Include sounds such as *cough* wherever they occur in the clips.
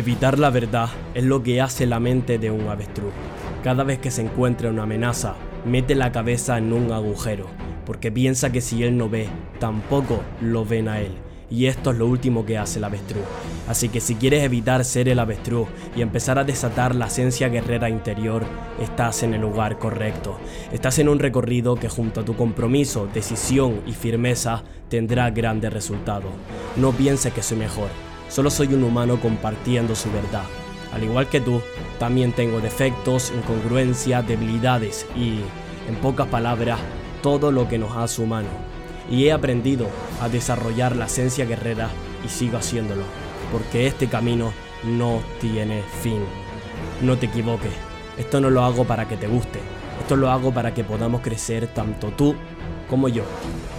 Evitar la verdad es lo que hace la mente de un avestruz. Cada vez que se encuentra una amenaza, mete la cabeza en un agujero, porque piensa que si él no ve, tampoco lo ven a él. Y esto es lo último que hace el avestruz. Así que si quieres evitar ser el avestruz y empezar a desatar la esencia guerrera interior, estás en el lugar correcto. Estás en un recorrido que junto a tu compromiso, decisión y firmeza tendrá grandes resultados. No pienses que soy mejor, Solo soy un humano compartiendo su verdad. Al igual que tú, también tengo defectos, incongruencias, debilidades y, en pocas palabras, todo lo que nos hace humano. Y he aprendido a desarrollar la esencia guerrera y sigo haciéndolo, porque este camino no tiene fin. No te equivoques, esto no lo hago para que te guste, esto lo hago para que podamos crecer tanto tú como yo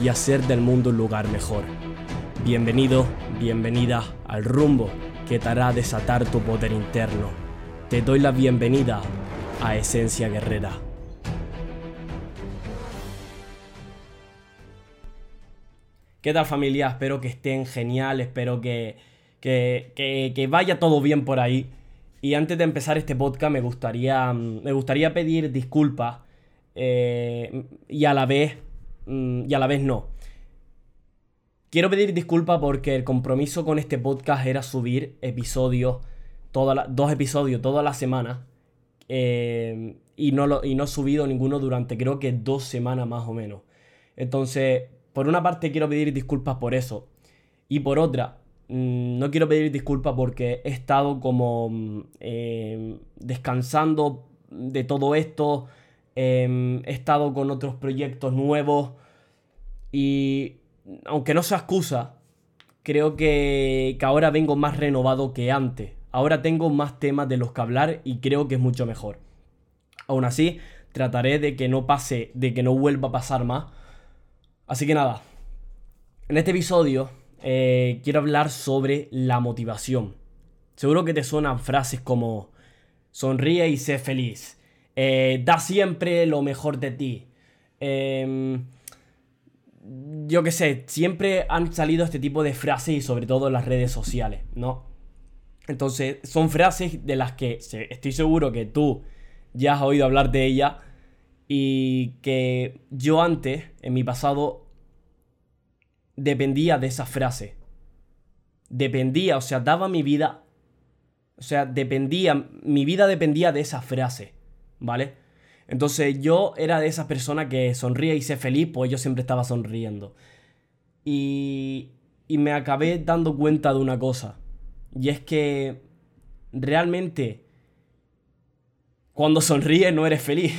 y hacer del mundo un lugar mejor. Bienvenido, bienvenida al rumbo que te hará desatar tu poder interno. Te doy la bienvenida a Esencia Guerrera. ¿Qué tal familia? Espero que estén genial, espero que, que, vaya todo bien por ahí. Y antes de empezar este podcast me gustaría, me gustaría pedir disculpas eh, y a la vez, mm, y a la vez no. Quiero pedir disculpas porque el compromiso con este podcast era subir episodios, dos episodios toda la semana. Eh, y, no y no he subido ninguno durante creo que dos semanas más o menos. Entonces, por una parte quiero pedir disculpas por eso. Y por otra, mm, no quiero pedir disculpas porque he estado como eh, descansando de todo esto. Em, he estado con otros proyectos nuevos. Y aunque no sea excusa, creo que, ahora vengo más renovado que antes. Ahora tengo más temas de los que hablar y creo que es mucho mejor. Aún así, trataré de que no pase, de que no vuelva a pasar más. Así que nada, en este episodio eh, quiero hablar sobre la motivación. Seguro que te suenan frases como sonríe y sé feliz. Eh, da siempre lo mejor de ti. Eh, yo qué sé, siempre han salido este tipo de frases y sobre todo en las redes sociales, ¿no? Entonces, son frases de las que estoy seguro que tú ya has oído hablar de ellas y que yo antes, en mi pasado, dependía de esa frase. Dependía, o sea, daba mi vida, o sea, dependía, mi vida dependía de esa frase, ¿vale? Entonces yo era de esas personas que sonríe y sé feliz, pues yo siempre estaba sonriendo. Y, y me acabé dando cuenta de una cosa. Y es que realmente cuando sonríes no eres feliz.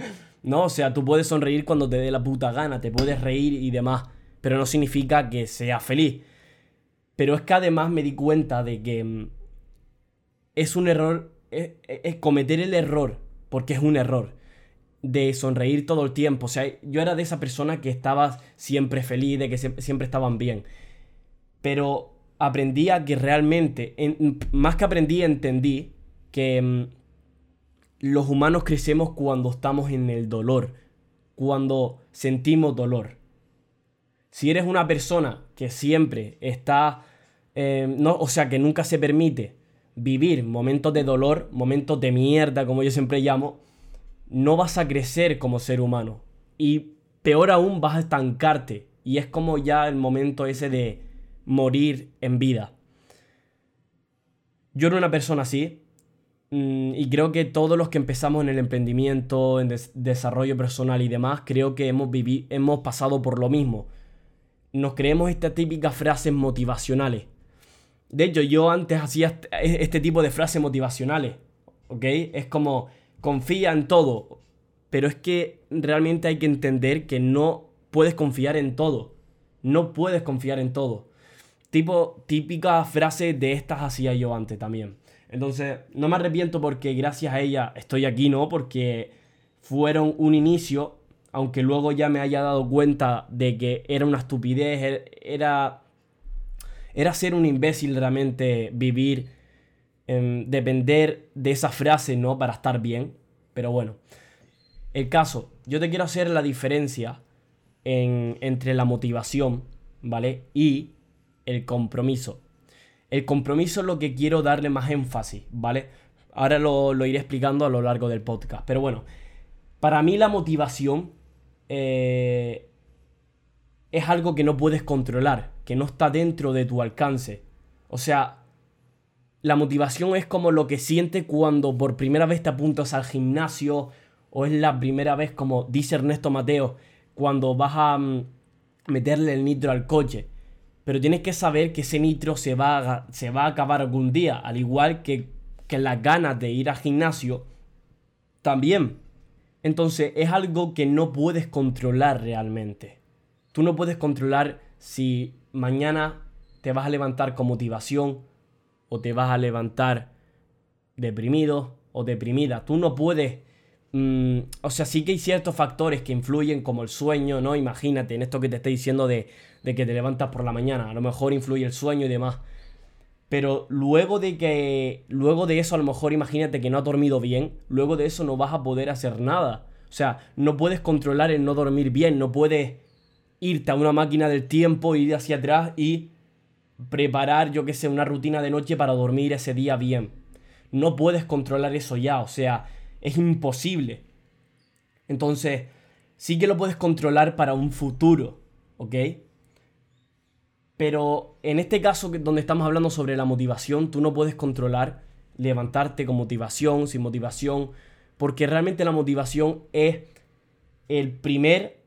*laughs* no, o sea, tú puedes sonreír cuando te dé la puta gana, te puedes reír y demás, pero no significa que seas feliz. Pero es que además me di cuenta de que mm, es un error, es cometer el error, porque es un error de sonreír todo el tiempo. O sea, yo era de esa persona que estaba siempre feliz, de que siempre estaban bien. Pero aprendí a que realmente, más que aprendí, entendí que mm, los humanos crecemos cuando estamos en el dolor, cuando sentimos dolor. Si eres una persona que siempre está, eh, no, o sea, que nunca se permite vivir momentos de dolor, momentos de mierda, como yo siempre llamo, no vas a crecer como ser humano. Y peor aún, vas a estancarte. Y es como ya el momento ese de morir en vida. Yo era una persona así. Mm, y creo que todos los que empezamos en el emprendimiento, en desarrollo personal y demás, creo que hemos, hemos pasado por lo mismo. Nos creemos estas típicas frases motivacionales. De hecho, yo antes hacía este tipo de frases motivacionales. ¿Ok? Es como, confía en todo. Pero es que realmente hay que entender que no puedes confiar en todo. No puedes confiar en todo. Tipo, típica frase de estas hacía yo antes también. Entonces, no me arrepiento porque gracias a ella estoy aquí, ¿no? Porque fueron un inicio, aunque luego ya me haya dado cuenta de que era una estupidez, er, era... Era ser un imbécil realmente vivir depender de esa frase, ¿no? Para estar bien. Pero bueno. El caso, yo te quiero hacer la diferencia entre la motivación, ¿vale? Y el compromiso. El compromiso es lo que quiero darle más énfasis, ¿vale? Ahora lo, iré explicando a lo largo del podcast. Pero bueno, para mí la motivación eh, es algo que no puedes controlar, que no está dentro de tu alcance. O sea, la motivación es como lo que sientes cuando por primera vez te apuntas al gimnasio o es la primera vez, como dice Ernesto Mateo, cuando vas a mm, meterle el nitro al coche. Pero tienes que saber que ese nitro se va a, se va a acabar algún día, al igual que, que las ganas de ir al gimnasio también. Entonces es algo que no puedes controlar realmente. Tú no puedes controlar si mañana te vas a levantar con motivación o te vas a levantar deprimido o deprimida. Tú no puedes... Mm, o sea, sí que hay ciertos factores que influyen como el sueño, ¿no? Imagínate en esto que te estoy diciendo de, de que te levantas por la mañana. A lo mejor influye el sueño y demás. Pero luego de que. Luego de eso, a lo mejor imagínate que no has dormido bien. Luego de eso no vas a poder hacer nada. O sea, no puedes controlar el no dormir bien. No puedes irte a una máquina del tiempo, ir hacia atrás y preparar, yo que sé, una rutina de noche para dormir ese día bien. No puedes controlar eso ya, o sea, es imposible. Entonces, sí que lo puedes controlar para un futuro, ¿ok? Pero en este caso donde estamos hablando sobre la motivación, tú no puedes controlar levantarte con motivación, sin motivación, porque realmente la motivación es el primer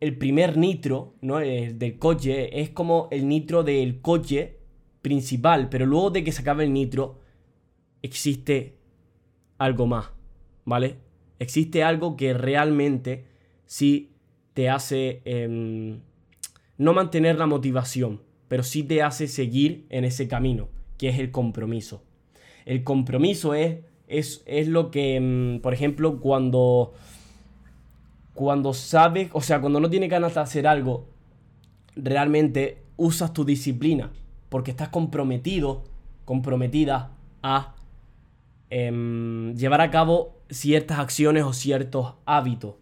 el primer nitro ¿no? del coche es como el nitro del coche principal, pero luego de que se acabe el nitro existe algo más, ¿vale? Existe algo que realmente sí te hace em, no mantener la motivación, pero sí te hace seguir en ese camino, que es el compromiso. El compromiso es, es, es lo que, em, por ejemplo, cuando cuando sabes, o sea, cuando no tienes ganas de hacer algo, realmente usas tu disciplina, porque estás comprometido, comprometida a em, llevar a cabo ciertas acciones o ciertos hábitos,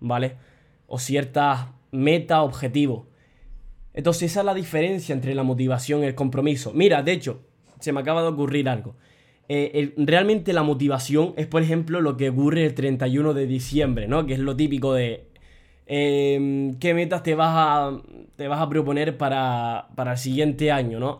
¿vale? O ciertas metas, objetivos. Entonces esa es la diferencia entre la motivación y el compromiso. Mira, de hecho, se me acaba de ocurrir algo. Eh, realmente la motivación es, por ejemplo, lo que ocurre el 31 de diciembre, ¿no? Que es lo típico de em, qué metas te vas a, te vas a proponer para, el siguiente año, ¿no?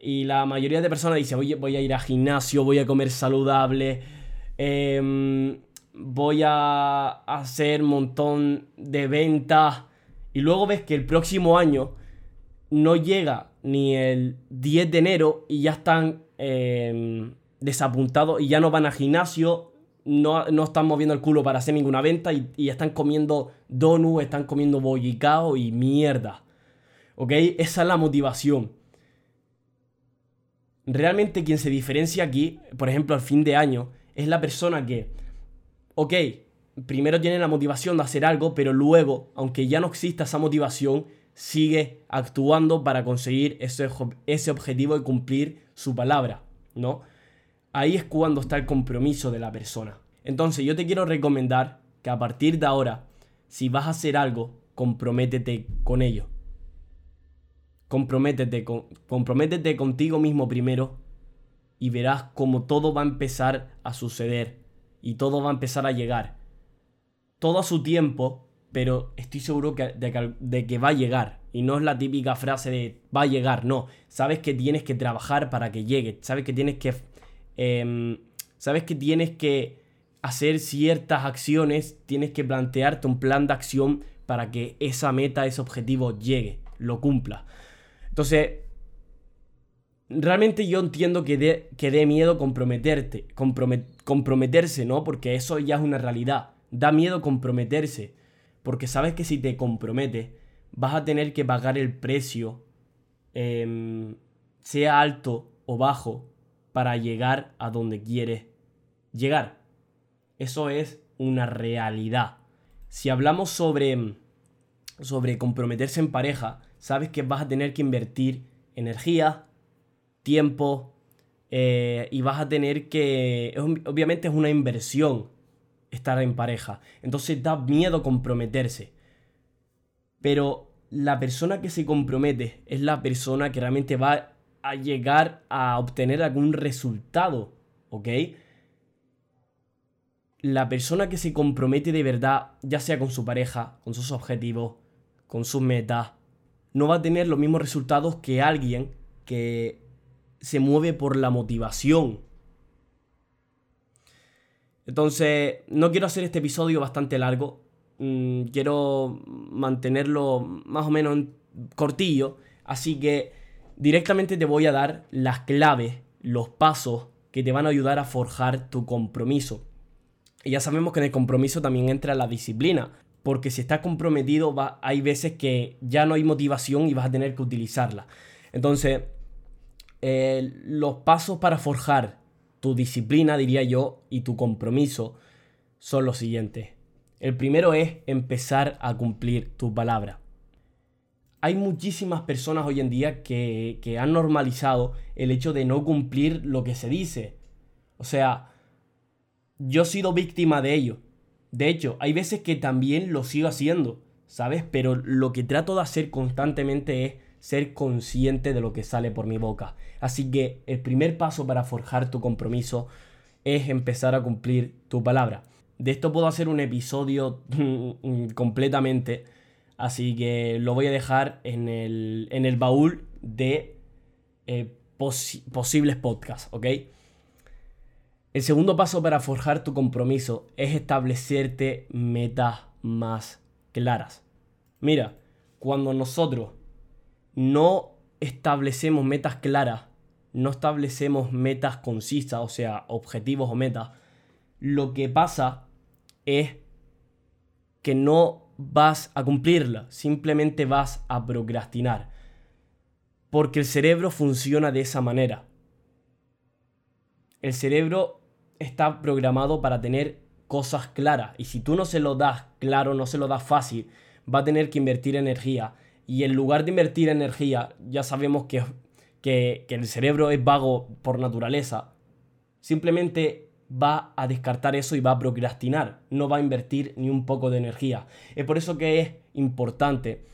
Y la mayoría de personas dice, oye, voy a ir a gimnasio, voy a comer saludable, em, voy a hacer un montón de ventas. Y luego ves que el próximo año no llega ni el 10 de enero y ya están... Em, desapuntados y ya no van al gimnasio, no, no, están moviendo el culo para hacer ninguna venta y, están comiendo donuts, están comiendo bollicao y mierda. ¿Ok? Esa es la motivación. Realmente quien se diferencia aquí, por ejemplo, al fin de año, es la persona que, ok, primero tiene la motivación de hacer algo, pero luego, aunque ya no exista esa motivación, sigue actuando para conseguir ese, ese objetivo y cumplir su palabra, ¿no? Ahí es cuando está el compromiso de la persona. Entonces yo te quiero recomendar que a partir de ahora, si vas a hacer algo, comprométete con ello. Comprométete, con, comprométete contigo mismo primero y verás cómo todo va a empezar a suceder y todo va a empezar a llegar. Todo a su tiempo, pero estoy seguro de, de que va a llegar. Y no es la típica frase de va a llegar, no. Sabes que tienes que trabajar para que llegue. Sabes que tienes que Em, sabes que tienes que hacer ciertas acciones, tienes que plantearte un plan de acción para que esa meta, ese objetivo llegue, lo cumpla. Entonces, realmente yo entiendo que dé que miedo comprometerte, comprometerse, ¿no? Porque eso ya es una realidad. Da miedo comprometerse, porque sabes que si te comprometes, vas a tener que pagar el precio, em, sea alto o bajo, para llegar a donde quieres llegar. Eso es una realidad. Si hablamos sobre, sobre comprometerse en pareja, sabes que vas a tener que invertir energía, tiempo eh, y vas a tener que... Obviamente es una inversión estar en pareja. Entonces da miedo comprometerse. Pero la persona que se compromete es la persona que realmente va a llegar a obtener algún resultado, ¿ok? La persona que se compromete de verdad, ya sea con su pareja, con sus objetivos, con sus metas, no va a tener los mismos resultados que alguien que se mueve por la motivación. Entonces, no quiero hacer este episodio bastante largo. Mm, quiero mantenerlo más o menos cortillo. Así que directamente te voy a dar las claves, los pasos que te van a ayudar a forjar tu compromiso. Y ya sabemos que en el compromiso también entra la disciplina. Porque si estás comprometido, hay veces que ya no hay motivación y vas a tener que utilizarla. Entonces, eh, los pasos para forjar tu disciplina, diría yo, y tu compromiso son los siguientes. El primero es empezar a cumplir tu palabra. Hay muchísimas personas hoy en día que, que han normalizado el hecho de no cumplir lo que se dice. O sea, yo he sido víctima de ello. De hecho, hay veces que también lo sigo haciendo, ¿sabes? Pero lo que trato de hacer constantemente es ser consciente de lo que sale por mi boca. Así que el primer paso para forjar tu compromiso es empezar a cumplir tu palabra. De esto puedo hacer un episodio *laughs* completamente, así que lo voy a dejar en el, en el baúl de eh, posibles podcasts, ¿ok? El segundo paso para forjar tu compromiso es establecerte metas más claras. Mira, cuando nosotros no establecemos metas claras, no establecemos metas concisas, o sea, objetivos o metas, lo que pasa es que no vas a cumplirla, simplemente vas a procrastinar. Porque el cerebro funciona de esa manera. El cerebro está programado para tener cosas claras y si tú no se lo das claro, no se lo das fácil, va a tener que invertir energía y en lugar de invertir energía, ya sabemos que, que, el cerebro es vago por naturaleza, simplemente va a descartar eso y va a procrastinar, no va a invertir ni un poco de energía. Es por eso que es importante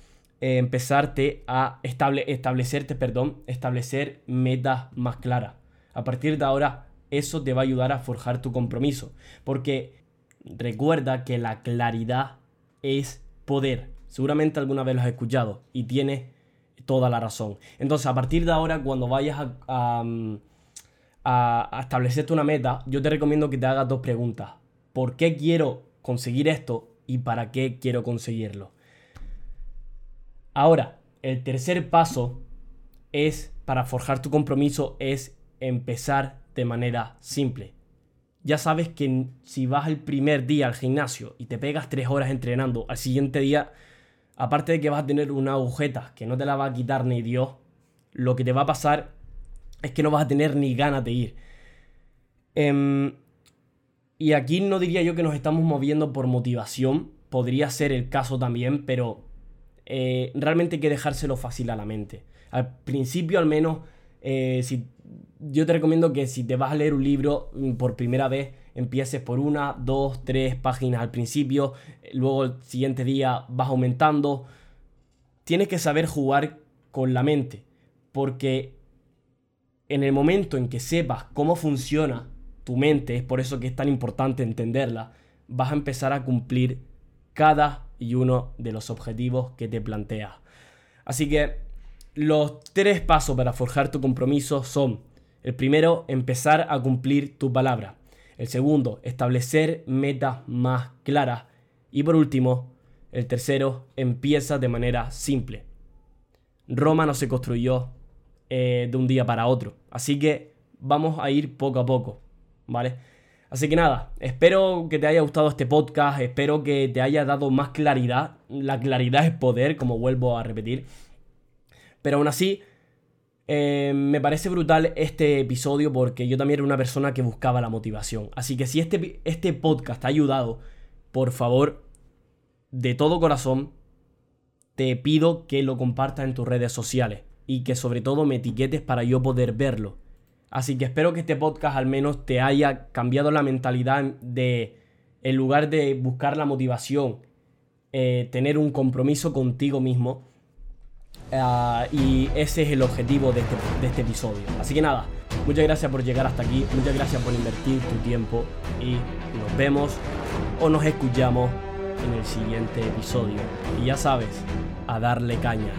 eh, empezarte a establecerte, perdón, establecer metas más claras. A partir de ahora, eso te va a ayudar a forjar tu compromiso, porque recuerda que la claridad es poder. Seguramente alguna vez lo has escuchado y tienes toda la razón. Entonces, a partir de ahora, cuando vayas a, a, establecerte una meta, yo te recomiendo que te hagas dos preguntas. ¿Por qué quiero conseguir esto y para qué quiero conseguirlo? Ahora, el tercer paso es, para forjar tu compromiso, es empezar de manera simple. Ya sabes que si vas el primer día al gimnasio y te pegas tres horas entrenando, al siguiente día aparte de que vas a tener una agujeta que no te la va a quitar ni Dios, lo que te va a pasar es que no vas a tener ni ganas de ir. Em, y aquí no diría yo que nos estamos moviendo por motivación, podría ser el caso también, pero eh, realmente hay que dejárselo fácil a la mente. Al principio al menos, eh, si, yo te recomiendo que si te vas a leer un libro mm, por primera vez, empieces por una, dos, tres páginas al principio, luego el siguiente día vas aumentando. Tienes que saber jugar con la mente, porque en el momento en que sepas cómo funciona tu mente, es por eso que es tan importante entenderla, vas a empezar a cumplir cada y uno de los objetivos que te planteas. Así que los tres pasos para forjar tu compromiso son, el primero, empezar a cumplir tu palabra. El segundo, establecer metas más claras. Y por último, el tercero, empieza de manera simple. Roma no se construyó eh, de un día para otro. Así que vamos a ir poco a poco. ¿Vale? Así que nada, espero que te haya gustado este podcast, espero que te haya dado más claridad. La claridad es poder, como vuelvo a repetir. Pero aún así, eh, me parece brutal este episodio porque yo también era una persona que buscaba la motivación. Así que si este, este podcast te ha ayudado, por favor, de todo corazón, te pido que lo compartas en tus redes sociales y que sobre todo me etiquetes para yo poder verlo. Así que espero que este podcast al menos te haya cambiado la mentalidad de, en lugar de buscar la motivación, eh, tener un compromiso contigo mismo Ah, y ese es el objetivo de este, de este episodio. Así que nada, muchas gracias por llegar hasta aquí, muchas gracias por invertir tu tiempo y nos vemos o nos escuchamos en el siguiente episodio. Y ya sabes, a darle caña.